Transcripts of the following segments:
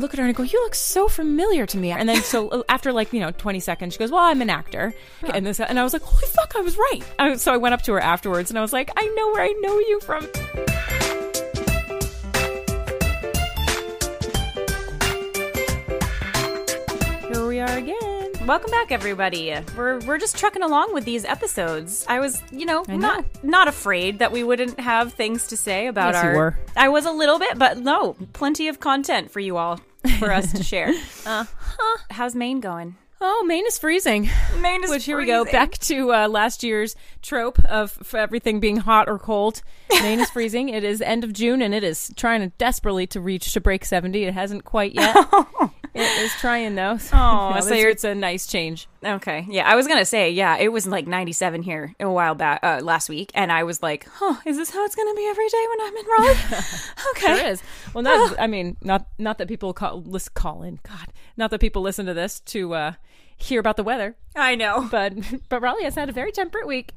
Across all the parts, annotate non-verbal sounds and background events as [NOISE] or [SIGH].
look at her and I go, "You look so familiar to me." And then so [LAUGHS] uh, after like you know 20 seconds, she goes, "Well, I'm an actor." And this and I was like, "Holy fuck, I was right." I, so I went up to her afterwards and I was like, "I know where I know you from." Here we are again. Welcome back, everybody. We're we're just trucking along with these episodes. I was, you know, know. not not afraid that we wouldn't have things to say about Yes, you our. were. I was a little bit, but no, plenty of content for you all for us to share. [LAUGHS] uh, how's Maine going? Oh, Maine is freezing. Maine is Which here we go back to uh, last year's trope of for everything being hot or cold. Maine is freezing. It is end of June and it is trying to desperately to reach to break seventy. It hasn't quite yet. [LAUGHS] it is trying though. Oh, [LAUGHS] No, so it's a nice change. Okay, yeah, I was gonna say, yeah, it was like 97 here a while back uh, last week, and I was like, huh, is this how it's gonna be every day when I'm in Raleigh? [LAUGHS] okay, Sure is. Well, not. I mean, not not that people call listen, call in. God, not that people listen to this to uh, hear about the weather. I know. But [LAUGHS] but Raleigh has had a very temperate week.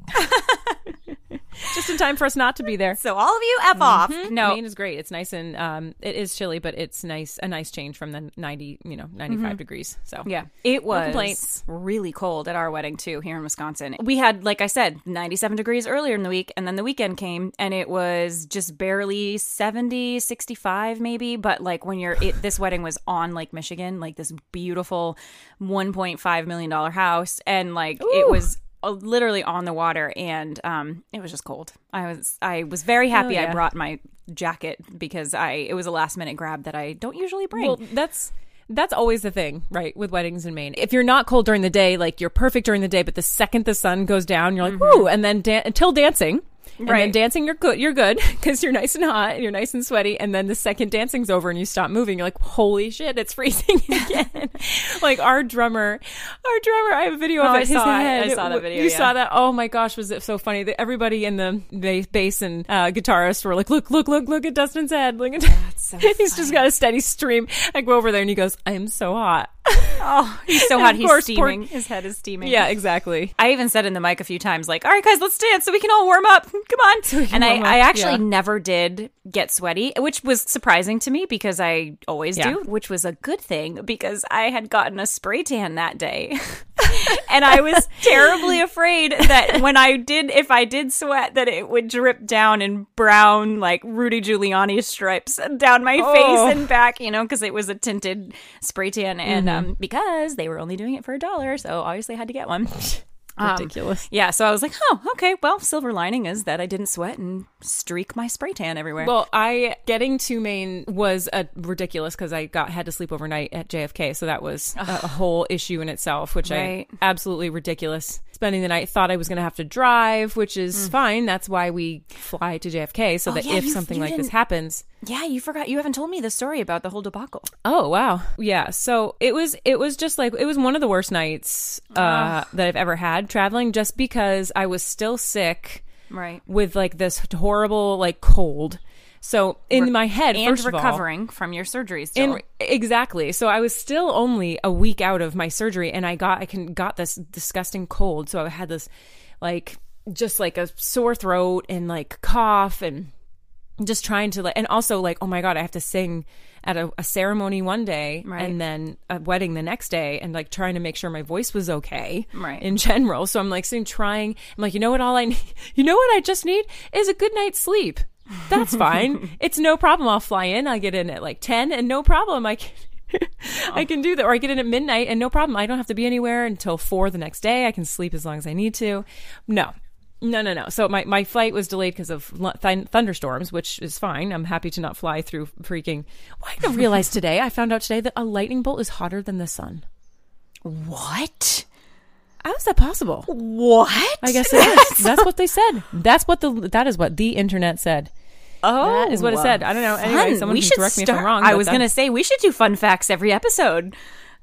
Just in time for us not to be there. [LAUGHS] So all of you f off. No, Maine is great. It's nice and um, it is chilly, but it's nice a nice change from the ninety, you know, ninety degrees. So Mm-hmm. Yeah, it was complaints. really cold at our wedding too here in Wisconsin. We had, like I said, 97 degrees earlier in the week, and then the weekend came and it was just barely 70, 65 maybe. But like when you're, it, this wedding was on Lake Michigan, like this beautiful 1.5 million dollar house, and like it was. Uh, Literally on the water, and um, it was just cold. I was I was very happy I yeah. brought my jacket because I it was a last minute grab that I don't usually bring. well, that's that's always the thing, right? With weddings in Maine, if you're not cold during the day, like you're perfect during the day, but the second the sun goes down, you're like, whoo, and then dan- until dancing. And then. Right. dancing, you're good. You're good [LAUGHS] because you're nice and hot. And you're nice and sweaty. And then the second dancing's over and you stop moving, you're like, "Holy shit, it's [LAUGHS] freezing again!" [LAUGHS] like our drummer, our drummer. I have a video Oh, of it. I His saw it. I saw that video, You yeah. saw that? Oh my gosh, was it so funny? That everybody in the bass, and uh, guitarist were like, "Look, look, look, look at Dustin's head! Look at so He's just got a steady stream. I go over there and he goes, "I am so hot." Oh, he's so hot. He's course, poor- steaming. His head is steaming. yeah, exactly. I even said in the mic a few times, like, all right, guys, let's dance so we can all warm up. [LAUGHS] Come on. and I, I actually yeah. never did get sweaty, which was surprising to me because I always Yeah. do, which was a good thing because I had gotten a spray tan that day. [LAUGHS] [LAUGHS] and I was terribly afraid that when I did, if I did sweat, that it would drip down in brown, like Rudy Giuliani stripes down my Oh. face and back, you know, because it was a tinted spray tan. And Mm-hmm. um, because they were only doing it for a dollar, so obviously I had to get one. [LAUGHS] Um, Ridiculous. Yeah, so I was like, oh, okay. Well, silver lining is that I didn't sweat and streak my spray tan everywhere. Well, I getting to Maine was uh, ridiculous because I got had to sleep overnight at JFK, so that was a, a whole issue in itself, which Right. I absolutely ridiculous. Spending the night, thought I was going to have to drive, which is fine. That's why we fly to JFK, so that Mm. Oh, yeah, if you- something you like this happens, yeah, you forgot. You haven't told me the story about the whole debacle. Oh wow. Yeah. So it was it was just like it was one of the worst nights uh that I've ever had traveling just because I was still sick Right. with like this horrible like cold. So in my head And first of all- recovering from your surgery still. in, exactly. So I was still only a week out of my surgery and I got I can got this disgusting cold. So I had this like just like a sore throat and like cough and just trying to like and also like oh my god i have to sing at a, a ceremony one day Right. and then a wedding the next day and like trying to make sure my voice was okay Right. in general so i'm like sitting trying i'm like you know what all i [LAUGHS] need you know what i just need is a good night's sleep that's [LAUGHS] fine it's no problem i'll fly in i get in at like 10 and no problem i can [LAUGHS] I can do that, or I get in at midnight and no problem. I don't have to be anywhere until four the next day. I can sleep as long as I need to. No, no, no, no. So my, my flight was delayed because of th- thunderstorms, which is fine. I'm happy to not fly through freaking. Well, I didn't realize today. I found out today that a lightning bolt is hotter than the sun. what? How is that possible? What? I guess it [LAUGHS] is. That's what they said. [LAUGHS] That's what the that is what the internet said. Oh, That is what it said. I don't know. Anyway, fun. someone we can should correct me if I'm wrong, I but was that- going to say we should do fun facts every episode.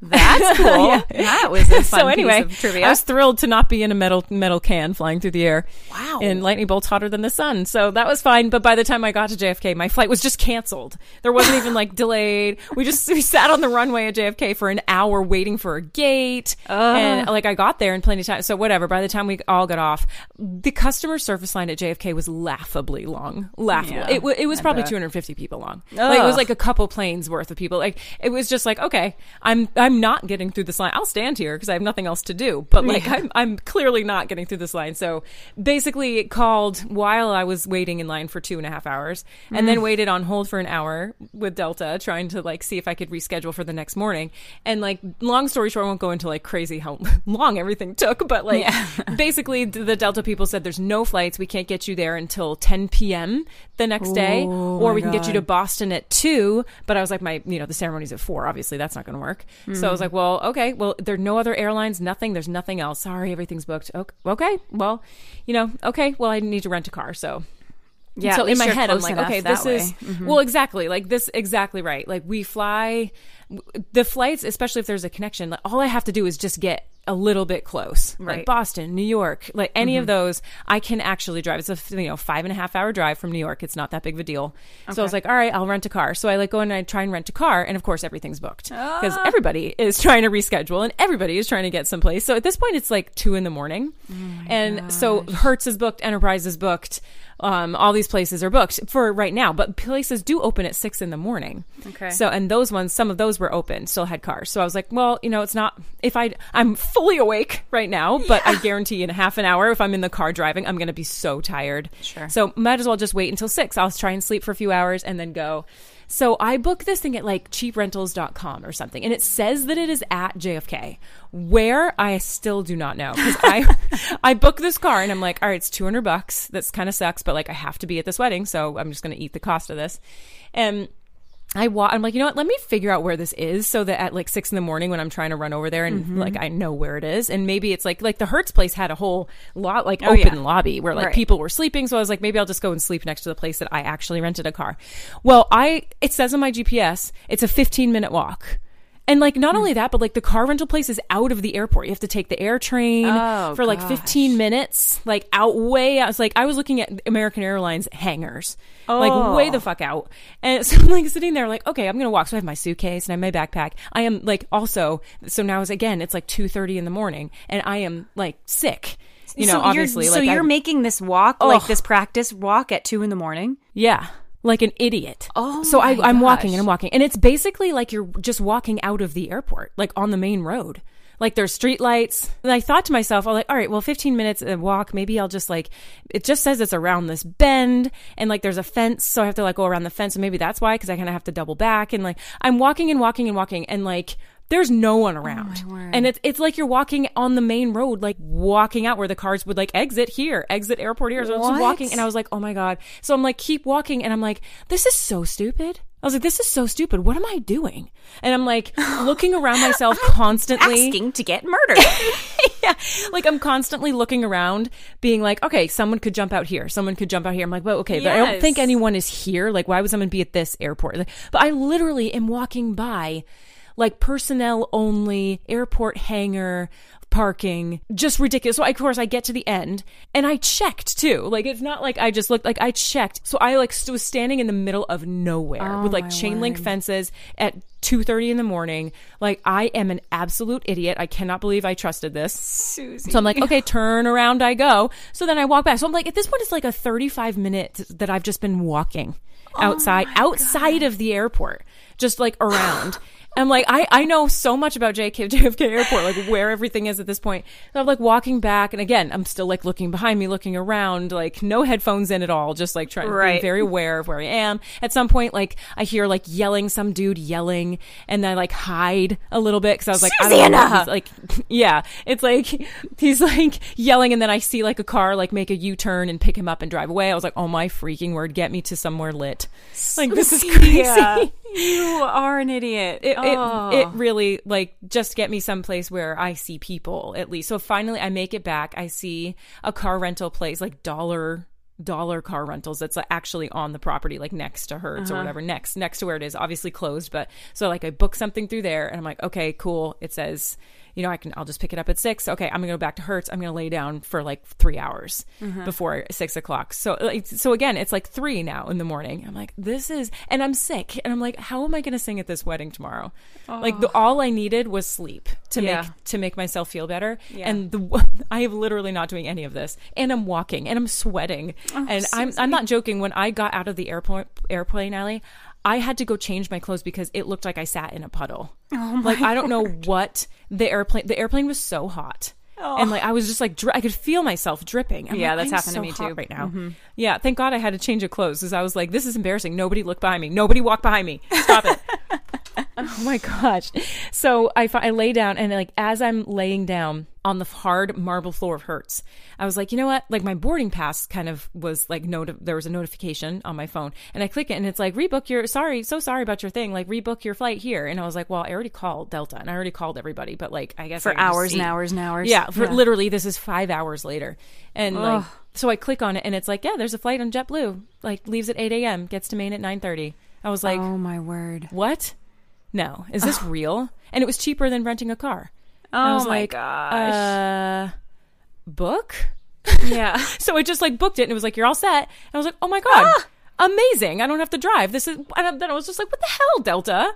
That's [LAUGHS] cool. Yeah. That was a [LAUGHS] fun so anyway, piece of trivia. I was thrilled to not be in a metal metal can flying through the air. Wow. And lightning bolts hotter than the sun. So that was fine. But by the time I got to JFK, my flight was just canceled. There wasn't even like delayed. We just we sat on the runway at JFK for an hour waiting for a gate. And like I got there in plenty of time. So whatever. By the time we all got off, the customer service line at JFK was laughably long. Laughable. Yeah, it, wa- it was I probably bet. 250 people long. Like it was like a couple planes worth of people. Like it was just like, okay, I'm I'm not getting through this line. I'll stand here because I have nothing else to do. But like I'm I'm clearly not getting through this line. So basically, it called while I was waiting in line for two and a half hours, and then waited on hold for an hour with Delta, trying to like see if I could reschedule for the next morning. And like, long story short, I won't go into like crazy how [LAUGHS] long everything took, but like [LAUGHS] basically the Delta people said there's no flights. We can't get you there until 10 p.m. the next day, or we can get you to Boston at two. But I was like, my, you know, the ceremony's at four. Obviously, that's not going to work. So I was like, well, okay, well, there are no other airlines, nothing. There's nothing else. Sorry, everything's booked. Okay, well, you know, okay, well, I need to rent a car. So yeah, so in my head, I'm like, okay, this is. Mm-hmm. well, exactly like this, exactly right. Like we fly the flights, especially if there's a connection. Like all I have to do is just get a little bit close, Right. Mm-hmm. Boston, New York, like any of those, I can actually drive. It's a you know five and a half hour drive from New York. It's not that big of a deal. So I was like, all right, I'll rent a car. So I like go and I try and rent a car, and of course everything's booked because Ah. everybody is trying to reschedule and everybody is trying to get someplace. So at this point, it's like two in the morning, Oh and so Hertz is booked, Enterprise is booked. Um, all these places are booked for right now, but places do open at six in the morning. Okay. So, and those ones, some of those were open, still had cars. So I was like, well, you know, it's not, if I, I'm fully awake right now, but I [LAUGHS] guarantee in a half an hour, if I'm in the car driving, I'm going to be so tired. Sure. So might as well just wait until six. I'll try and sleep for a few hours and then go. So I booked this thing at like cheaprentals.com or something, and it says that it is at JFK. Where I still do not know because I [LAUGHS] I booked this car and I'm like, all right, it's 200 bucks. That's kind of sucks, but like I have to be at this wedding, so I'm just going to eat the cost of this. And I wa- I'm like, you know what? Let me figure out where this is so that at like six in the morning when I'm trying to run over there and mm-hmm. like I know where it is. And maybe it's like like the Hertz place had a whole lot like Oh, open yeah. lobby where like Right. people were sleeping. So I was like, maybe I'll just go and sleep next to the place that I actually rented a car. Well, I it says on my GPS it's a 15 minute walk. And like not mm. only that, but like the car rental place is out of the airport. You have to take the air train Oh, for like gosh. 15 minutes, like out way. I was like, I was looking at American Airlines hangars, like Oh. way the oh. fuck out. And [LAUGHS] so I'm like sitting there, like, okay, I'm gonna walk. So I have my suitcase and I have my backpack. I am like also. So now is again, it's like 2:30 in the morning, and I am like sick. You know, so obviously, You're, like so you're making this walk, like this practice walk at two in the morning. Yeah. Like an idiot. Oh so I, I'm walking and I'm walking, and it's basically like you're just walking out of the airport, like on the main road. Like there's street lights. And I thought to myself, I'm like, all right, well, 15 minutes a walk. Maybe I'll just like, it just says it's around this bend, and like there's a fence, so I have to like go around the fence, and maybe that's why, because I kind of have to double back, and like I'm walking and walking and walking, and like there's no one oh, around, and it's it's like you're walking on the main road, like walking out where the cars would like exit here, exit airport here. So I'm just What? walking, and I was like, oh my god. So I'm like, keep walking, and I'm like, this is so stupid. I was like, this is so stupid. What am I doing? And I'm like [LAUGHS] looking around myself constantly. Asking to get [LAUGHS] murdered. yeah. Like I'm constantly looking around, being like, okay, someone could jump out here. Someone could jump out here. I'm like, well, okay, but I don't think anyone is here. Like, why would someone be at this airport? Like, but I literally am walking by like personnel only, airport hangar, parking, just ridiculous. So, of course, I get to the end and I checked too. Like, it's not like I just looked, like, I checked. So, I like st- was standing in the middle of nowhere with like chain link fences at 2.30 in the morning. Like, I am an absolute idiot. I cannot believe I trusted this. Susie. So I'm like, okay, turn around I go. So then I walk back. So I'm like, at this point, it's like a 35 minute that I've just been walking outside, outside of the airport, just like around. [SIGHS] I'm like, I, I know so much about JK, JFK Airport, like where everything is at this point. So I'm like walking back, and again, I'm still like looking behind me, looking around, like no headphones in at all, just like trying to Right. be very aware of where I am. At some point, like I hear like yelling, some dude yelling, and then I like hide a little bit because I was like, I don't know he's like [LAUGHS] yeah it's like he's like yelling and then i see like a car like make a u-turn and pick him up and drive away i was like oh my freaking word get me to somewhere lit like this is crazy Yeah. you are an idiot. it, Oh. It, it ah. really like just get me someplace where I see people at least. So finally I make it back. I see a car rental place like dollar dollar car rentals that's actually on the property, like next to Hertz or uh-huh. whatever, next next to where it is, obviously closed. But so like I book something through there, and I'm like, okay, cool. It says, you know, I can I'll just pick it up at six. Okay, I'm gonna go back to Hertz. I'm gonna lay down for like three hours mm-hmm. before six o'clock. So uh, like so again, it's like three now in the morning. I'm like, this is, and I'm sick, and I'm like, how am I gonna sing at this wedding tomorrow? Like the, all I needed was sleep to Yeah. make to make myself feel better. Yeah. And the [LAUGHS] I am literally not doing any of this, and I'm walking and I'm sweating, oh, and I'm I'm not joking. When I got out of the airport airplane alley, I had to go change my clothes because it looked like I sat in a puddle. Oh like I don't know what the airplane. The airplane was so hot. And like I was just like dri- I could feel myself dripping. I'm Yeah, like, that's happened to me too. right now. Mm-hmm. Yeah, thank God I had to change of clothes because I was like, this is embarrassing. Nobody look behind me. Nobody walk behind me. Stop it. [LAUGHS] [LAUGHS] Oh my gosh. So I, I lay down and like as I'm laying down on the hard marble floor of Hertz, I was like, you know what? Like my boarding pass kind of was like noti- there was a notification on my phone and I click it and it's like rebook your sorry, so sorry about your thing. Like rebook your flight here. And I was like, well, I already called Delta and I already called everybody, but like I guess For I hours and hours and hours. Yeah, for Yeah. literally this is 5 hours later. And like so I click on it and it's like, yeah, there's a flight on JetBlue. Like leaves at 8 a.m. gets to Maine at 9:30. I was like, oh my word. what? No, is this real? And it was cheaper than renting a car. And I Oh was my like, gosh. Uh, book. yeah. [LAUGHS] So I just like booked it, and it was like, "You're all set." And I was like, "Oh my god, Ah! amazing! I don't have to drive. This is." And then I was just like, "What the hell, Delta?"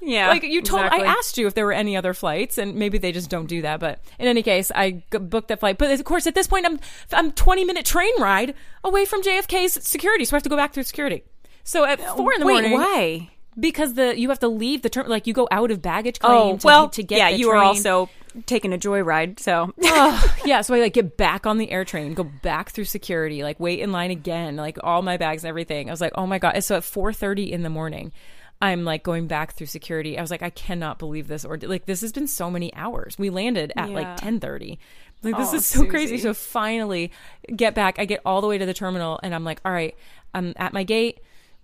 Yeah. like you told exactly. i asked you if there were any other flights and maybe they just don't do that but in any case i g- booked that flight but of course at this point i'm i'm 20 minute train ride away from jfk's security so i have to go back through security so at four in the Wait, morning why? Because the you have to leave the term like you go out of baggage claim Oh, to, well, to get yeah, you train. also taking a joyride, so. Ugh, [LAUGHS] yeah so i like get back on the air train go back through security like wait in line again like all my bags and everything. I was like oh my god. So at 4.30 in the morning i'm like going back through security. I was like i cannot believe this or like this has been so many hours. We landed at like 10.30 like this Oh, is so crazy. So finally get back. I get all the way to the terminal and i'm like all right i'm at my gate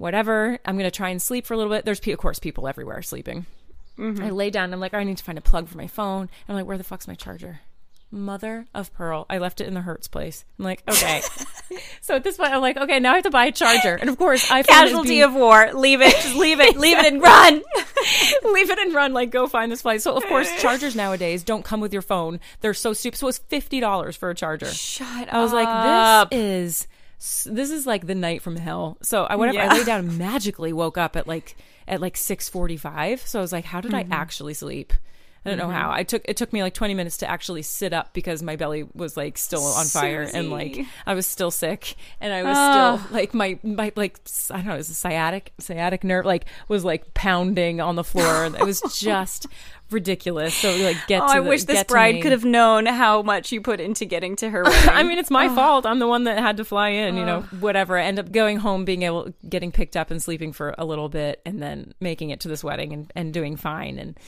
whatever i'm gonna try and sleep for a little bit there's of course people everywhere sleeping mm-hmm. I lay down. I'm like, I need to find a plug for my phone. And I'm like, where the fuck's my charger? Mother of pearl. I left it in the Hertz place. I'm like, okay. [LAUGHS] so at this point, I'm like, okay, now I have to buy a charger. And of course, I Casualty of war. Leave it. Just leave it. Leave it and run. [LAUGHS] leave it and run. Like, go find this place. So of course, [LAUGHS] chargers nowadays don't come with your phone. They're so stupid. So it was fifty dollars for a charger. Shut I was up. like, this is this is like the night from hell. So I whatever Yeah. I lay down and magically woke up at like at like six forty five. So I was like, how did Mm-hmm. I actually sleep? I don't know how. I took it took me like 20 minutes to actually sit up because my belly was like still on fire and like I was still sick and I was Ah. still like my my like I don't know, is it sciatic sciatic nerve like was like pounding on the floor. [LAUGHS] it was just ridiculous. So like get Oh, to I the- wish this bride could have known how much you put into getting to her [LAUGHS] wedding. I mean, it's my fault. I'm the one that had to fly in, you know, whatever. I end up going home, being able, getting picked up and sleeping for a little bit and then making it to this wedding and, and doing fine. And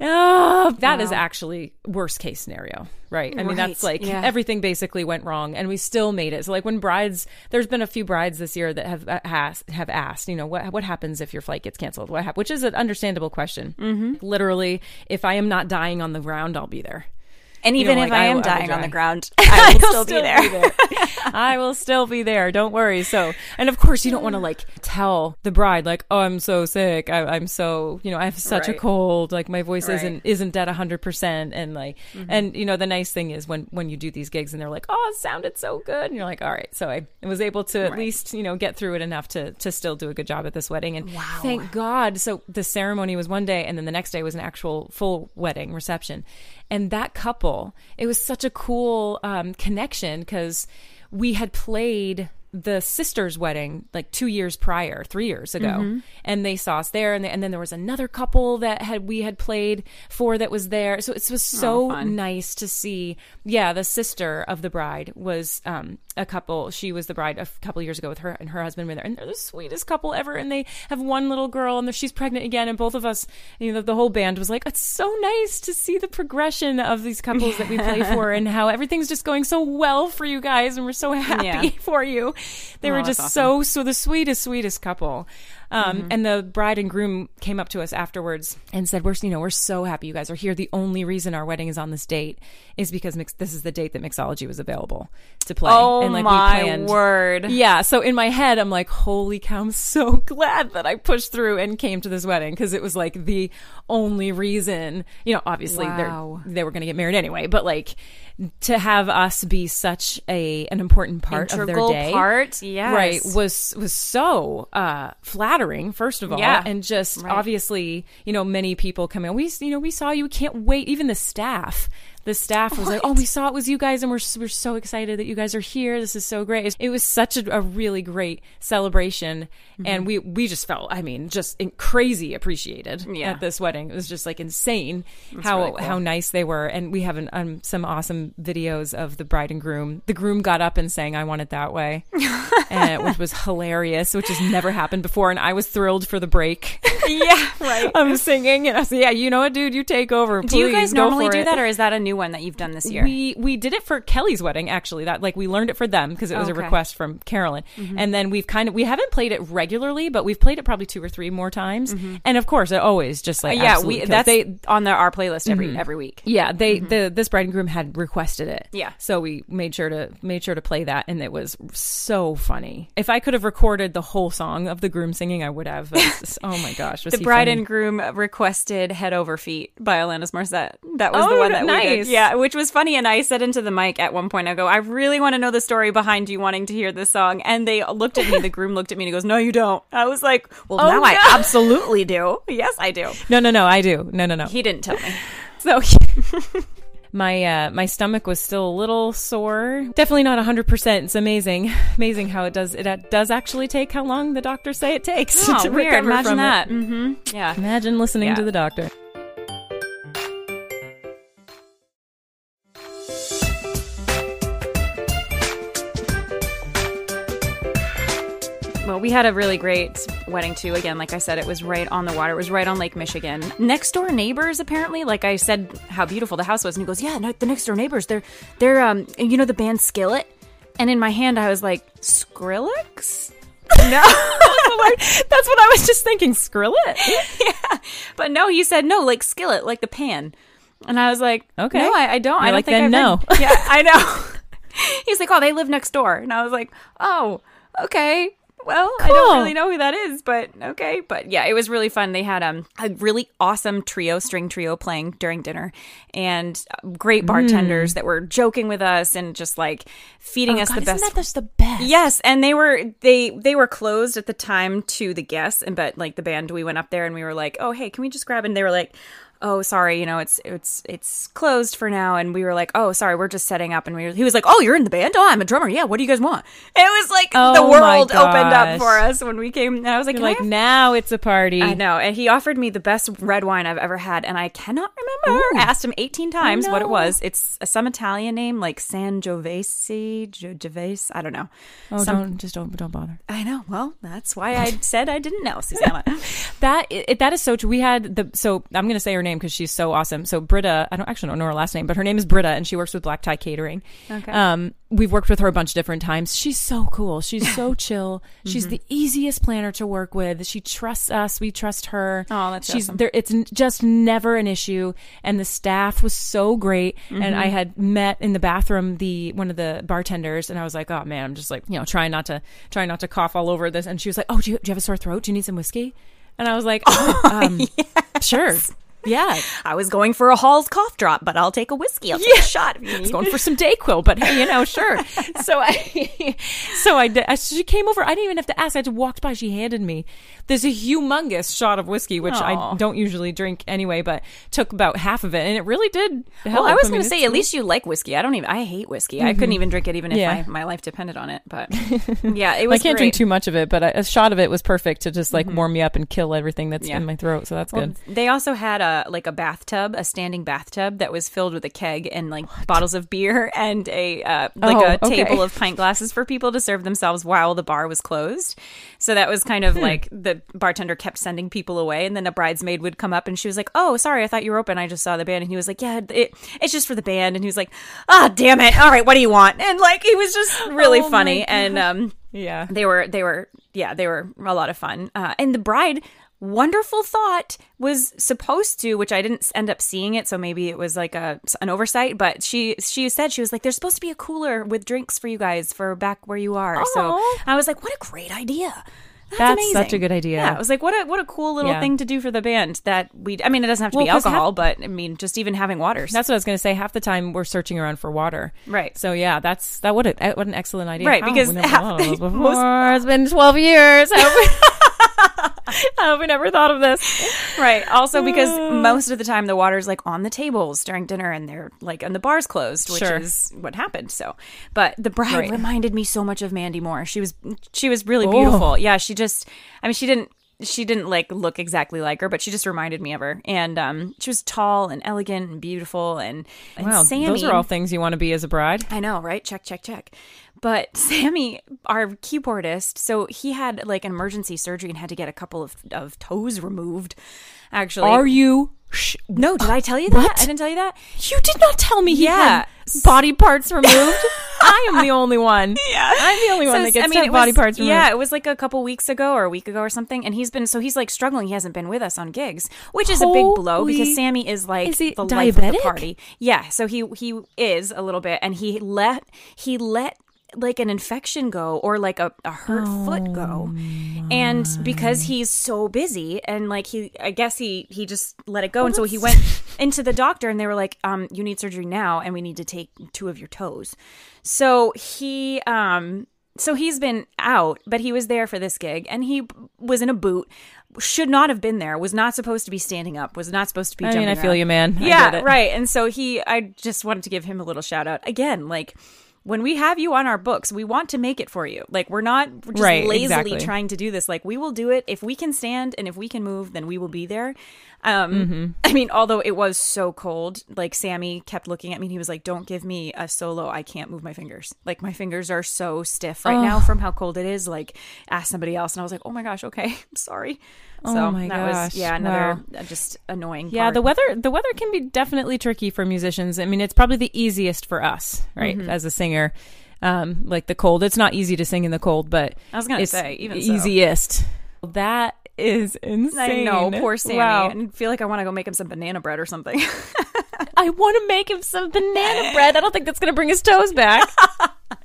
oh, that is actually worst case scenario, right? I mean, that's like yeah. everything basically went wrong and we still made it. So like when brides, there's been a few brides this year that have uh, asked, have asked, you know, what, what happens if your flight gets canceled? What? Which is an understandable question. Mm-hmm. Literally, if I am not dying on the ground, I'll be there. And even know, if like, I I am will- I dying on the ground, [LAUGHS] I will still, be there. [LAUGHS] I will still be there. Don't worry. So, and of course, you don't want to like tell the bride like, "Oh, I'm so sick. I, I'm so you know, I have such a cold. Like my voice Right. Mm-hmm. isn't isn't at hundred percent." And like, and you know, the nice thing is when when you do these gigs and they're like, "Oh, it sounded so good," and you're like, "All right." So I was able to at Right. least you know get through it enough to to still do a good job at this wedding. And thank God. So the ceremony was one day, and then the next day was an actual full wedding reception. And that couple, it was such a cool um, connection because we had played the sister's wedding like two years prior, three years ago, Mm-hmm. and they saw us there. And, and then there was another couple that had we had played for that was there. So it was so Oh, nice to see. Yeah, the sister of the bride was um, a couple. She was the bride a couple years ago with her and her husband were there, and they're the sweetest couple ever. And they have one little girl, and she's pregnant again. And both of us, you know, the whole band was like, "It's so nice to see the progression of these couples that we play [LAUGHS] for, and how everything's just going so well for you guys, and we're so happy Yeah. [LAUGHS] for you." They Oh, were just awesome. so so the sweetest sweetest couple. Um, And the bride and groom came up to us afterwards and said, "We're you know we're so happy you guys are here. The only reason our wedding is on this date is because mix- this is the date that mixology was available to play. Oh and like my we planned, word. yeah. So in my head, I'm like, holy cow, I'm so [LAUGHS] glad that I pushed through and came to this wedding because it was like the only reason, you know, obviously Wow. they're, they were going to get married anyway, but like to have us be such a, an important part Integral of their day. part, yes. Right. Was, was so, uh, flattering, first of all. Yeah. And just Right. obviously, you know, many people come in. We, you know, we saw you. We can't wait. Even the staff, the staff was like, "Oh, we saw it was you guys, and we're we're so excited that you guys are here. This is so great." It was such a, a really great celebration, Mm-hmm. and we we just felt, I mean, just in, crazy appreciated Yeah. at this wedding. It was just like insane how really cool. how nice they were, and we have an, um, some awesome videos of the bride and groom. The groom got up and sang, "I want it that way," [LAUGHS] and, which was hilarious, which has never happened before, and I was thrilled for the break. yeah, right. [LAUGHS] I'm singing, and I said, "Yeah, you know what, dude? You take over. do you guys normally do it." that, or is that a new one that you've done this year? We we did it for Kelly's wedding actually. That like we learned it for them because it was Okay. a request from Carolyn. Mm-hmm. And then we've kind of we haven't played it regularly, but we've played it probably two or three more times. Mm-hmm. And of course, it always just like Uh, yeah, we that's they on the, our playlist every mm-hmm. every week. yeah, they the this bride and groom had requested it. Yeah. So we made sure to made sure to play that and it was so funny. If I could have recorded the whole song of the groom singing, I would have. Just- oh my gosh. [LAUGHS] The bride funny. and groom requested "Head Over Feet" by Alanis Morissette. That was oh, the one that we did. Nice. Yeah, which was funny. And I said into the mic at one point, I go, "I really want to know the story behind you wanting to hear this song." And they looked at me. The groom looked at me and he goes, "No, you don't." I was like, "Well, Oh, now I absolutely do. [LAUGHS] Yes, I do." No, no, no, I do. No, no, no. He didn't tell me. [LAUGHS] So [LAUGHS] my uh my stomach was still a little sore. Definitely not 100%. It's amazing. Amazing how it does it does actually take how long the doctors say it takes Oh, to weird. recover Imagine from that. it. Mm-hmm. Yeah. Imagine listening Yeah. to the doctor. Well, we had a really great wedding too. Again, like I said, it was right on the water. It was right on Lake Michigan. Next door neighbors, apparently, like I said, how beautiful the house was, and he goes, "Yeah, no, the next door neighbors, they're they're um, you know the band Skillet." And in my hand, I was like, "Skrillex." [LAUGHS] No, That's what I was just thinking. Skrillet? [LAUGHS] but no, he said no, like skillet, like the pan. And I was like, Okay. no, I, I don't. I You're don't like, think no. heard- [LAUGHS] Yeah, I know. He's like, oh, they live next door, and I was like, oh, okay. Well, I don't really know who that is, but okay. But yeah, it was really fun. They had um, a really awesome trio, string trio playing during dinner, and uh, great bartenders that were joking with us and just like feeding us Mm. Oh, God, the isn't best that just the best? Yes, and they were they they were closed at the time to the guests, and but like the band, we went up there and we were like, oh hey, can we just grab? And they were like, oh sorry, you know it's it's it's closed for now, and we were like, oh sorry, we're just setting up, and we were, he was like, oh you're in the band, oh I'm a drummer, yeah, what do you guys want? It was like Oh the world opened up for us when we came, and I was like, You're "Can I like, have now it's a party. I know. And he offered me the best red wine I've ever had, and I cannot remember. Ooh. I asked him 18 times what it was. It's some Italian name like Sangiovese, Gio- Gervase. I don't know. Oh, Some- don't just don't don't bother. I know. Well, that's why I [LAUGHS] said I didn't know, Susanna. That it, that is so true. We had the so I'm going to say her name because she's so awesome. So Britta, I don't actually don't know her last name, but her name is Britta, and she works with Black Tie Catering. Okay. Um, we've worked with her a bunch of different times. She's so cool. She's so [LAUGHS] chill. She's the easiest planner to work with. She trusts us. We trust her. Oh, that's she's awesome. there. It's just never an issue, and the staff was so great. And I had met in the bathroom the one of the bartenders, and I was like, oh man, I'm just like you know trying not to trying not to cough all over this. And she was like, oh, do you, do you have a sore throat? Do you need some whiskey? And I was like, [LAUGHS] oh, um, [LAUGHS] sure. Yeah. [LAUGHS] I was going for a Hall's cough drop, but I'll take a whiskey. I'll take a shot if I was [LAUGHS] going for some Dayquil, but hey, you know, sure. [LAUGHS] so I, so I, I, she came over. I didn't even have to ask. I just walked by. She handed me this humongous shot of whiskey, which I don't usually drink anyway, but took about half of it, and it really did help. Well, I was mean, going to say, at least you like whiskey. I don't even. I hate whiskey. I couldn't mm-hmm. even drink it, even if Yeah. my, my life depended on it. But yeah, it I was. can't drink too much of it, but a, shot of it was perfect to just like mm-hmm. warm me up and kill everything that's Yeah. in my throat. So that's Well, good. They also had a like a bathtub, a standing bathtub that was filled with a keg and like bottles of beer [LAUGHS] and a uh, like Oh, a okay. table of pint glasses for people to serve themselves while the bar was closed. So that was kind Hmm. of like the bartender kept sending people away, and then a bridesmaid would come up and she was like, "Oh, sorry, I thought you were open. I just saw the band." And he was like, "Yeah, it, it's just for the band." And he was like, "Ah, damn it! All right, what do you want?" And like he was just really Oh funny, and um, Yeah. they were they were yeah they were a lot of fun uh, and the bride wonderful thought was supposed to which i didn't end up seeing it so maybe it was like a an oversight but she she said she was like there's supposed to be a cooler with drinks for you guys for back where you are. So i was like what a great idea that's, That's such a good idea. Yeah, I was like, what a what a cool little Yeah. thing to do for the band. That we, I mean, it doesn't have to Well, be alcohol, but I mean, just even having waters. That's what I was going to say. Half the time we're searching around for water. Right. So yeah, that's that. What a what an excellent idea. Right, How because [LAUGHS] half- of this most- before. [LAUGHS] it's been twelve years. I hope, we, [LAUGHS] I hope we never thought of this. Right. Also, because [SIGHS] most of the time the water's like on the tables during dinner and they're like, and the bar's closed, which Sure. is what happened. So, but the bride Right. reminded me so much of Mandy Moore. She was, she was really Oh. beautiful. Yeah. She just, I mean, she didn't, she didn't like look exactly like her, but she just reminded me of her. And um, she was tall and elegant and beautiful. And, and Wow, Sammy, those are all things you want to be as a bride. I know, right? Check, check, check. But [LAUGHS] Sammy, our keyboardist, so he had like an emergency surgery and had to get a couple of, of toes removed. Actually, Are you? Sh- no, did I tell you that? What? I didn't tell you that. you did not tell me he Yeah. had body parts removed. [LAUGHS] I am the only one. [LAUGHS] Yeah. I'm the only one So, that gets I mean, to body was- parts removed. Yeah, it was like a couple weeks ago or a week ago or something, and he's been so he's like struggling. He hasn't been with us on gigs, which is a big blow because Sammy is like Is he the life of the party. Yeah, so he he is a little bit, and he let he let like an infection go or like a, a hurt foot go. And because he's so busy and like he i guess he he just let it go. And so he went [LAUGHS] into the doctor and they were like um you need surgery now and we need to take two of your toes. So he um so he's been out but he was there for this gig and he was in a boot should not have been there was not supposed to be standing up was not supposed to be I mean, jumping I feel around. you, man. Yeah right. And so he i just wanted to give him a little shout out. Again like when we have you on our books, we want to make it for you. Like we're not just Right, lazily exactly. trying to do this. Like we will do it if we can stand and if we can move, then we will be there. Um, Mm-hmm. [LAUGHS] I mean, although it was so cold, like Sammy kept looking at me. and He was like, "Don't give me a solo. I can't move my fingers. Like my fingers are so stiff right now from how cold it is. Like ask somebody else." And I was like, "Oh my gosh, okay, I'm [LAUGHS] sorry." Oh so my that was gosh, yeah another wow. uh, just annoying. Yeah, part. the weather the weather can be definitely tricky for musicians. I mean, it's probably the easiest for us, right? Mm-hmm. As a singer. Um, like the cold. It's not easy to sing in the cold, but I was gonna it's say, even so. easiest. That is I insane. know, poor Sammy. Wow. I feel like I want to go make him some banana bread or something. [LAUGHS] I want to make him some banana bread. I don't think that's going to bring his toes back. [LAUGHS]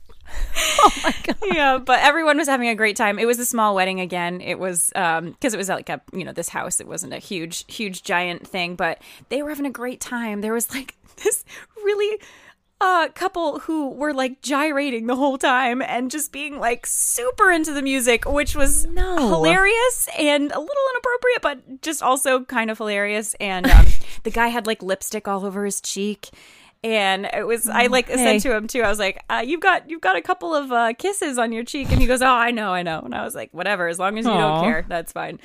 [LAUGHS] oh my god. yeah, but everyone was having a great time. It was a small wedding again. It was um because it was like a you know this house. It wasn't a huge huge giant thing, but they were having a great time. There was like [LAUGHS] this really uh couple who were like gyrating the whole time and just being like super into the music, which was No. hilarious and a little inappropriate, but just also kind of hilarious. And um, [LAUGHS] the guy had like lipstick all over his cheek. And it was, I like Hey. said to him too. I was like, uh, "You've got, you've got a couple of uh, kisses on your cheek," and he goes, "Oh, I know, I know." And I was like, "Whatever, as long as you Aw. don't care, that's fine."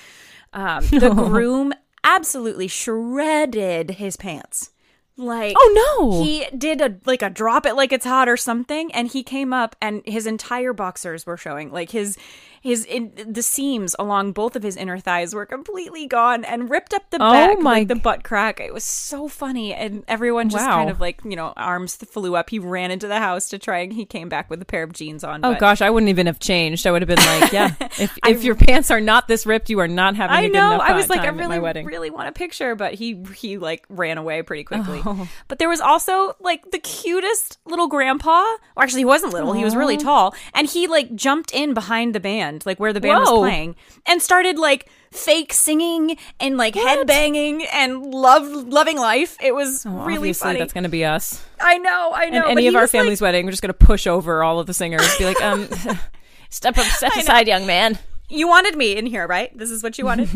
Um, the [LAUGHS] groom absolutely shredded his pants. Like, Oh, no. he did a like a drop it like it's hot or something, and he came up and his entire boxers were showing. Like his his in, the seams along both of his inner thighs were completely gone and ripped up the Oh back, my like the butt crack. It was so funny, and everyone just Wow. kind of like you know arms flew up. He ran into the house to try, and he came back with a pair of jeans on. Oh but- gosh, I wouldn't even have changed. I would have been like, yeah, [LAUGHS] if, I- if your pants are not this ripped, you are not having a I know. I was time like, I really, really want a picture, but he he like ran away pretty quickly. Oh. But there was also like the cutest little grandpa. Or actually, he wasn't little. He was really tall, and he like jumped in behind the band, like where the band Whoa. was playing, and started like fake singing and like head banging and love loving life. It was Well, really obviously, funny. that's going to be us. I know. I know. And any of our was, like- family's wedding, we're just going to push over all of the singers. Be like, um, [LAUGHS] step up, step [LAUGHS] aside, young man. You wanted me in here, right? This is what you wanted.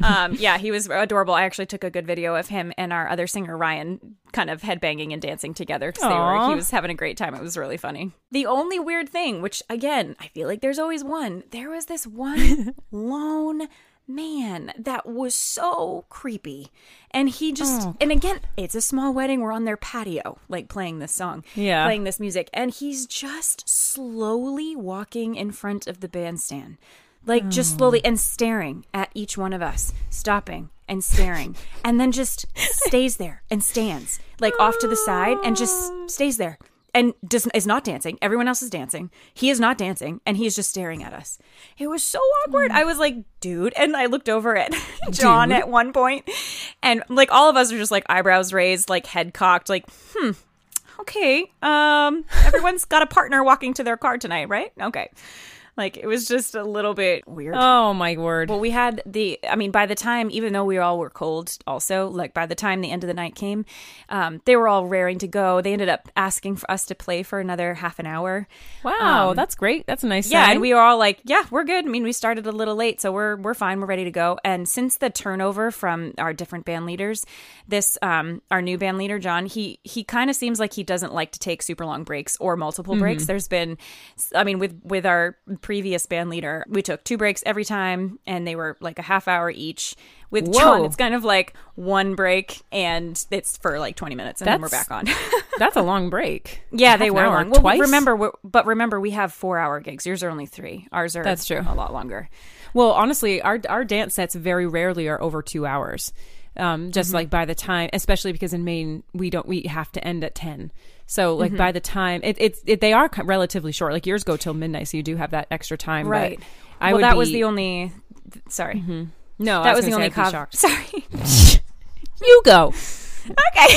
[LAUGHS] um, yeah, he was adorable. I actually took a good video of him and our other singer Ryan kind of headbanging and dancing together they were. He was having a great time. It was really funny. The only weird thing, which again, I feel like there's always one. There was this one [LAUGHS] lone man, that was so creepy. And he just, Oh. and again, it's a small wedding. We're on their patio, like playing this song, Yeah. playing this music. And he's just slowly walking in front of the bandstand, like just slowly and staring at each one of us, stopping and staring, [LAUGHS] and then just stays there and stands like off to the side and just stays there and does is not dancing. Everyone else is dancing. He is not dancing, and he is just staring at us. It was so awkward. I was like, dude, and I looked over at [LAUGHS] John Dude. at one point, and like all of us are just like eyebrows raised, like head cocked, like, hmm, okay. Um, everyone's got a partner walking to their car tonight, right? Okay. Like it was just a little bit weird. Oh my word. Well, we had the, I mean, by the time, even though we all were cold, also, like by the time the end of the night came, um, they were all raring to go. They ended up asking for us to play for another half an hour. wow, that's great. That's a nice Yeah, sign. and we were all like, "Yeah, we're good." I mean, we started a little late, so we're we're fine. We're ready to go. And since the turnover from our different band leaders, this um our new band leader John, he he kind of seems like he doesn't like to take super long breaks or multiple breaks. There's been, I mean, with with our previous band leader, we took two breaks every time, and they were like a half hour each. With John, Whoa. it's kind of like one break, and it's for like 20 minutes, and then we're back on. [LAUGHS] that's a long break. Yeah, they were hour, long. Well, twice. remember, we're, but remember, we have four-hour gigs. Yours are only three. Ours are That's true. a lot longer. Well, honestly, our our dance sets very rarely are over two hours. Um, just Mm-hmm. like by the time, especially because in Maine we don't we have to end at ten. So like Mm-hmm. by the time it, it's it, they are relatively short. Like yours go till midnight, so you do have that extra time. but Right. I well, that was the only. Sorry, no. I that was, the only say I'd be cav- shocked. [LAUGHS] Sorry. You go. okay.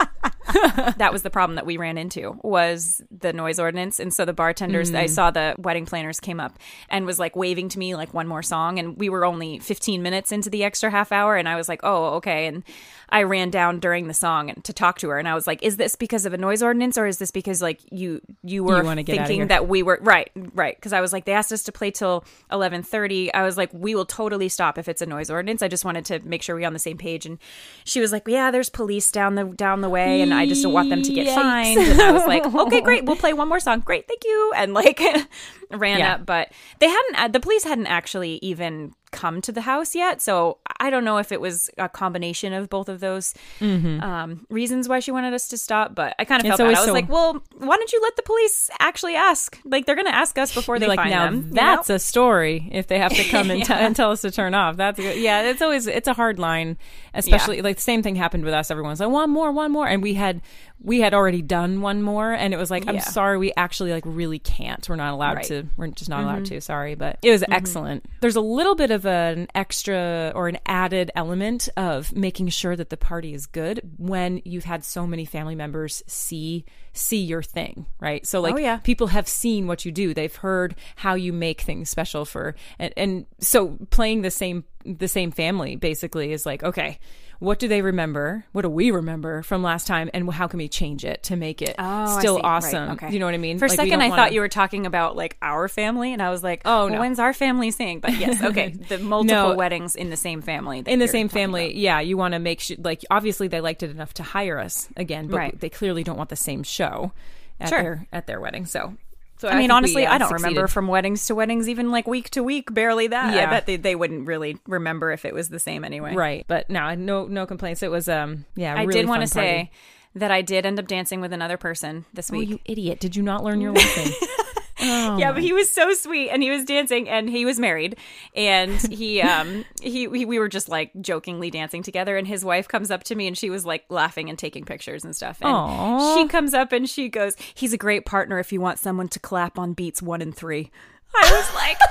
[LAUGHS] [LAUGHS] that was the problem that we ran into was the noise ordinance. And so the bartenders i saw the wedding planners came up and was like waving to me like one more song. And we were only 15 minutes into the extra half hour. And i was like oh okay. And i ran down during the song and to talk to her. And i was like is this because of a noise ordinance or is this because like you you were outta thinking that we were right right. Because i was like they asked us to play till 11.30 i was like we will totally stop if it's a noise ordinance. I just wanted to make sure we on the same page. And she was like yeah there's police down the down the way. And i just don't want them to get Yikes. fined. And i was like okay great we'll play one more song. Great thank you. And like [LAUGHS] ran Yeah. up but they hadn't uh, the police hadn't actually even come to the house yet so i don't know if it was a combination of both of those um, reasons why she wanted us to stop but i kind of Mm-hmm. Felt bad i was so- like well why don't you let the police actually ask like they're gonna ask us before they like find now them you know? that's a story if they have to [LAUGHS] come and, t- and tell us to turn off that's good. yeah it's always it's a hard line especially like the same thing happened with us everyone's like one more one more and we had we had already done one more and it was like i'm sorry we actually like really can't we're not allowed Right. to we're just not allowed mm-hmm. to sorry but it was mm-hmm. excellent. There's a little bit of an extra or an added element of making sure that the party is good when you've had so many family members see see your thing right? So like Oh, yeah. people have seen what you do. They've heard how you make things special for and, and so playing the same the same family basically is like okay what do they remember what do we remember from last time and how can we change it to make it Oh, still see. Right, awesome okay. you know what i mean For a Like, second, I wanna- thought you were talking about like our family, and I was like, Oh, well, no. when's our family saying? But yes, [LAUGHS] okay, the multiple No. weddings in the same family, in the same family about. yeah you want to make sure like obviously they liked it enough to hire us again but Right. they clearly don't want the same show at Sure. their at their wedding so so I mean, think we, honestly, uh, I don't succeeded. remember from weddings to weddings, even like week to week, barely that. Yeah. I bet they, they wouldn't really remember if it was the same anyway. right but no no no complaints it was um yeah I really did want to say that I did end up dancing with another person this Oh, week. you idiot! Did you not learn your lesson? [LAUGHS] Oh, yeah, but he was so sweet, and he was dancing, and he was married, and he, [LAUGHS] um, he, he, we were just like jokingly dancing together, and his wife comes up to me, and she was like laughing and taking pictures and stuff, and Aw. she comes up and she goes, "He's a great partner if you want someone to clap on beats one and three. I was like. [LAUGHS]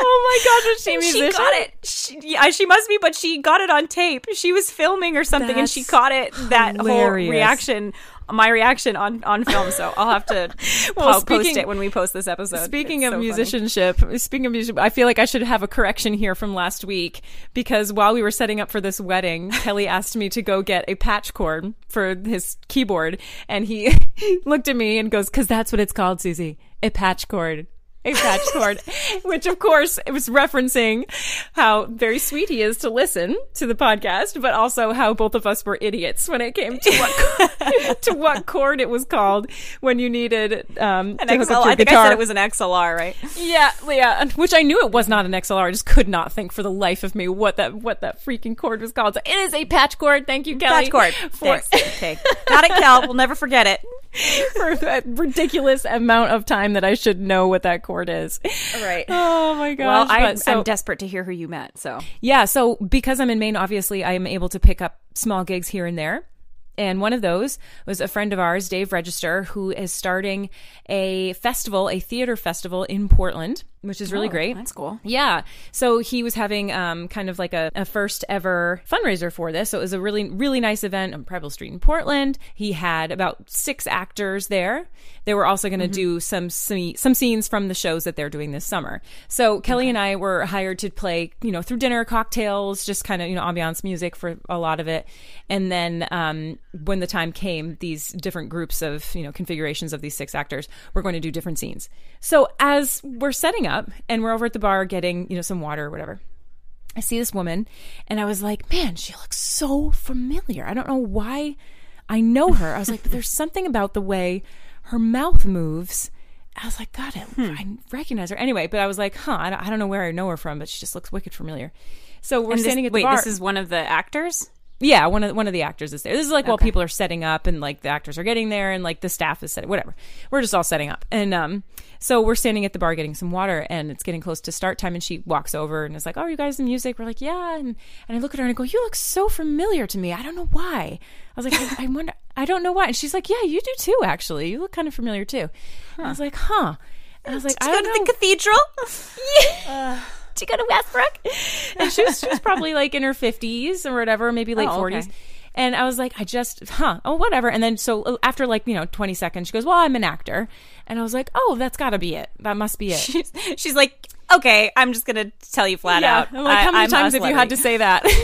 oh my gosh, was she a she got it. She, yeah, she must be, but she got it on tape. She was filming or something, and she caught it. That whole reaction, my reaction on on film. So I'll have to [LAUGHS] Well, po- post it when we post this episode. Speaking It's of so funny. musicianship, speaking of music, I feel like I should have a correction here from last week because while we were setting up for this wedding, [LAUGHS] Kelly asked me to go get a patch cord for his keyboard, and he [LAUGHS] looked at me and goes, "Cause that's what it's called, Susie, a patch cord." A patch [LAUGHS] cord, which of course it was referencing how very sweet he is to listen to the podcast, but also how both of us were idiots when it came to what [LAUGHS] [LAUGHS] to what cord it was called when you needed um An XLR. I think guitar. I said it was an XLR, right? Yeah, yeah, which I knew it was not an XLR. I just could not think for the life of me what that what that freaking cord was called. So it is a patch cord. Thank you, Kelly. Patch cord. for Thanks. Okay. Got it, Kel. We'll never forget it. for that ridiculous amount of time that I should know what that cord is. Right. [LAUGHS] Oh my gosh! Well, I, so- I'm desperate to hear who you met. So Yeah, so because I'm in Maine, obviously I am able to pick up small gigs here and there. And one of those was a friend of ours, Dave Register, who is starting a festival, a theater festival in Portland, which is really great. that's cool. Yeah. So he was having um, kind of like a, a first ever fundraiser for this. So it was a really, really nice event on Preble Street in Portland. He had about six actors there. They were also going to do some, some some scenes from the shows that they're doing this summer. So Kelly and I were hired to play, you know, through dinner, cocktails, just kind of, you know, ambiance music for a lot of it. And then um, when the time came, these different groups of, you know, configurations of these six actors were going to do different scenes. So as we're setting up and we're over at the bar getting, you know, some water or whatever, I see this woman and I was like, man, she looks so familiar. I don't know why I know her. I was like, but there's [LAUGHS] something about the way her mouth moves. I was like, God, I, hmm. I recognize her. Anyway, but I was like, huh, I don't, I don't know where I know her from, but she just looks wicked familiar. So we're And this- standing at the bar. wait, bar. this is one of the actors. Yeah, one of the, one of the actors is there. This is like while people are setting up and like the actors are getting there and like the staff is setting whatever. We're just all setting up. And um so we're standing at the bar getting some water and it's getting close to start time and she walks over and is like, "Oh, are you guys in music?" We're like, "Yeah." And and I look at her and I go, "You look so familiar to me. I don't know why." I was like, I, I wonder I don't know why. And she's like, "Yeah, you do too actually. You look kind of familiar too." And I was like, "Huh." And I was like, I Did you don't go to know. the cathedral? [LAUGHS] Yeah. Did you go to Westbrook? [LAUGHS] and she was, she was probably like in her 50s or whatever, maybe late Oh, okay. 40s. And I was like, I just, huh, oh, whatever. And then so uh, after like, you know, 20 seconds, she goes, Well, I'm an actor. And I was like, Oh, that's got to be it. That must be it. she's, she's like, okay, I'm just gonna tell you flat yeah. out. I'm like, How I- many I'm times have you had to say that? [LAUGHS]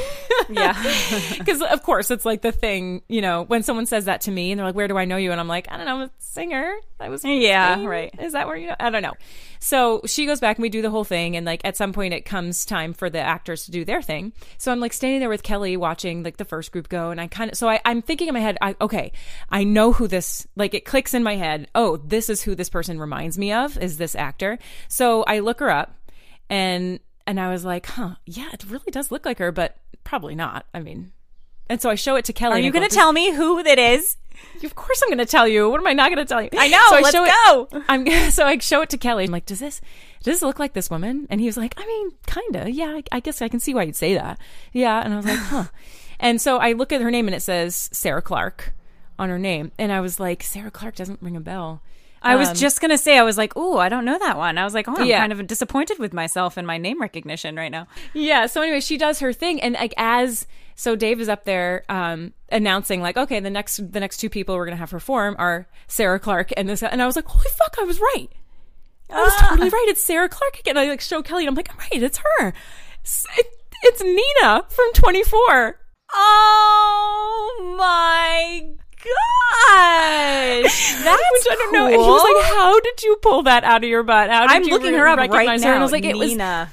Yeah. [LAUGHS] Because, of course, it's like the thing, you know, when someone says that to me and they're like, Where do I know you? And I'm like, I don't know, I'm a singer. I was, Yeah, Spain. right. Is that where you know? I don't know. So she goes back and we do the whole thing. And like at some point, it comes time for the actors to do their thing. So I'm like standing there with Kelly watching like the first group go. And I kind of, so I, I'm thinking in my head, I, okay, I know who this, like it clicks in my head. Oh, this is who this person reminds me of, is this actor. So I look her up and, and I was like, huh, yeah, it really does look like her, but probably not. I mean, and so I show it to Kelly. Are you gonna tell me who that is? of course I'm going to tell you. What am I not going to tell you? I know, So let's show go. It, I'm [LAUGHS] so I show it to Kelly. I'm like, does this does this look like this woman? And he was like, I mean, kind of. Yeah, I, I guess I can see why you'd say that. Yeah, and I was like, [SIGHS] huh. And so I look at her name and it says Sarah Clarke on her name, and I was like, Sarah Clarke doesn't ring a bell. I was Um, just gonna say, I was like, oh, I don't know that one. I was like, oh, I'm Yeah. kind of disappointed with myself and my name recognition right now. yeah so anyway she does her thing and like as so dave is up there um announcing like okay the next the next two people we're gonna have perform are sarah clarke and this and i was like holy fuck i was right i was Ah. totally right it's sarah clarke again i like show kelly and i'm like i'm right it's her it's, it- it's nina from 24 Oh my gosh, [LAUGHS] that's which i don't know. And he was like how did you pull that out of your butt? How did I'm you looking re- her up right now. her? And i was like it was Nina,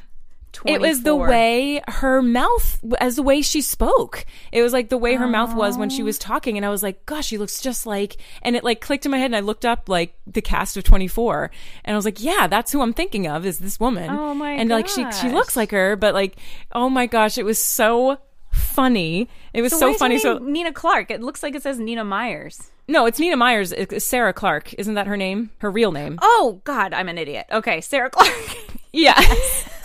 it was the way her mouth as the way she spoke. It was like the way her mouth was when she oh. was talking. And i was like gosh she looks just like and it like clicked in my head and i looked up like the cast of 24 and i was like yeah that's who i'm thinking of is this woman. Oh my and like she she looks like her but like oh my gosh it was so funny it was So, so, why is her funny so Nina Clarke. It looks like it says Nina Myers. no it's nina myers it's sarah clarke isn't that her name her real name Oh God, I'm an idiot. Okay, Sarah Clarke. Yeah. [LAUGHS]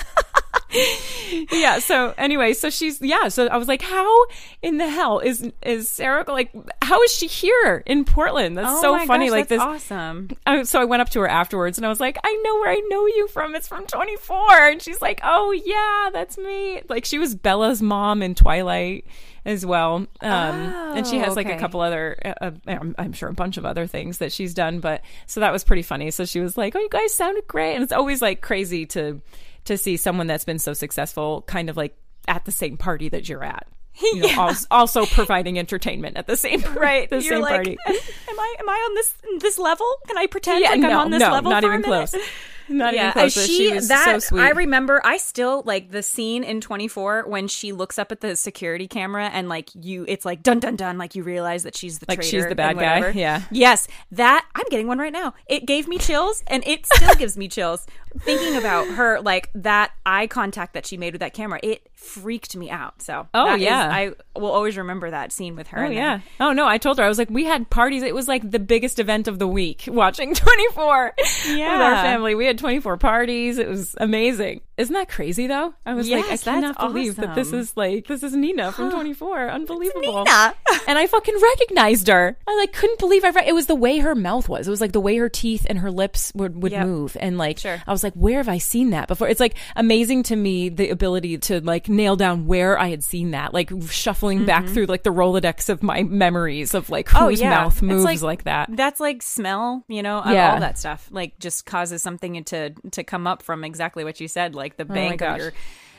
yeah. So anyway, so she's yeah. So I was like, how in the hell is is Sarah like? How is she here in Portland? That's Oh so funny. gosh, like this. awesome. I, so I went up to her afterwards and I was like, I know where I know you from. It's from 24. And she's like, Oh yeah, that's me. Like she was Bella's mom in Twilight as well. Um, and she Oh, has like a couple other, uh, uh, I'm, I'm sure a bunch of other things that she's done. But so that was pretty funny. So she was like, Oh, you guys sounded great. And it's always like crazy to to see someone that's been so successful, kind of like at the same party that you're at. You know, [LAUGHS] als- also providing entertainment at the same Right, the You're same like, party. [LAUGHS] Am I am I on this this level? Can I pretend Yeah, like I'm on this no, level? not even close. [LAUGHS] [LAUGHS] Not even uh, close. She, was that so sweet. I remember. I still like the scene in Twenty Four when she looks up at the security camera and like you, it's like dun dun dun. Like you realize that she's the Like she's the bad guy, [LAUGHS] yeah. Yes, that I'm getting one right now. It gave me chills, and it still gives me chills thinking about her. Like that eye contact that she made with that camera. It freaked me out. So Oh, that is- yeah. I will always remember that scene with her. Oh and then- yeah. Oh no, I told her I was like, we had parties. It was like the biggest event of the week. [LAUGHS] Watching [LAUGHS] 24 yeah. with our family. We had 24 parties. It was amazing. Isn't that crazy though? I was like, I Yes, cannot believe that this is like this is Nina [GASPS] from 24. Unbelievable. Nina. [LAUGHS] and I fucking recognized her. I like couldn't believe I. Re- it was the way her mouth was. It was like the way her teeth and her lips would would Yep. move, and like Sure. I was like, where have I seen that before? It's like amazing to me the ability to like nail down where I had seen that, like shuffling back through like the rolodex of my memories of like whose Mm-hmm. Oh, yeah. mouth moves like, that. That's like smell, you know, Yeah. all that stuff. Like just causes something to to come up from exactly what you said, like the oh bank Oh of your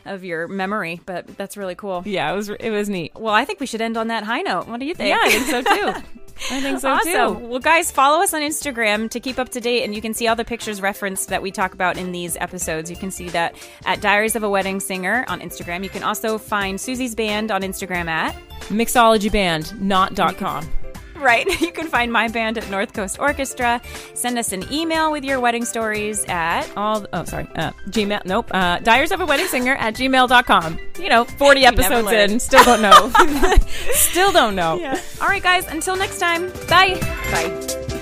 of your memory. But that's really cool. Yeah, it was it was neat. Well, I think we should end on that high note. What do you think? Yeah, I think so too. [LAUGHS] I think so awesome. too. Well, guys, follow us on Instagram to keep up to date, and you can see all the pictures referenced that we talk about in these episodes. You can see that at Diaries of a Wedding Singer on Instagram. You can also find Susie's band on Instagram at Mixology band, not dot com. Right. [LAUGHS] You can find my band at North Coast Orchestra. Send us an email with your wedding stories at All oh sorry, uh, Gmail. Nope. Uh, Diaries of a Wedding Singer at gmail.com. You know, 40 episodes in, still don't know. [LAUGHS] [LAUGHS] still don't know. All right, guys, until next time. Bye. Bye.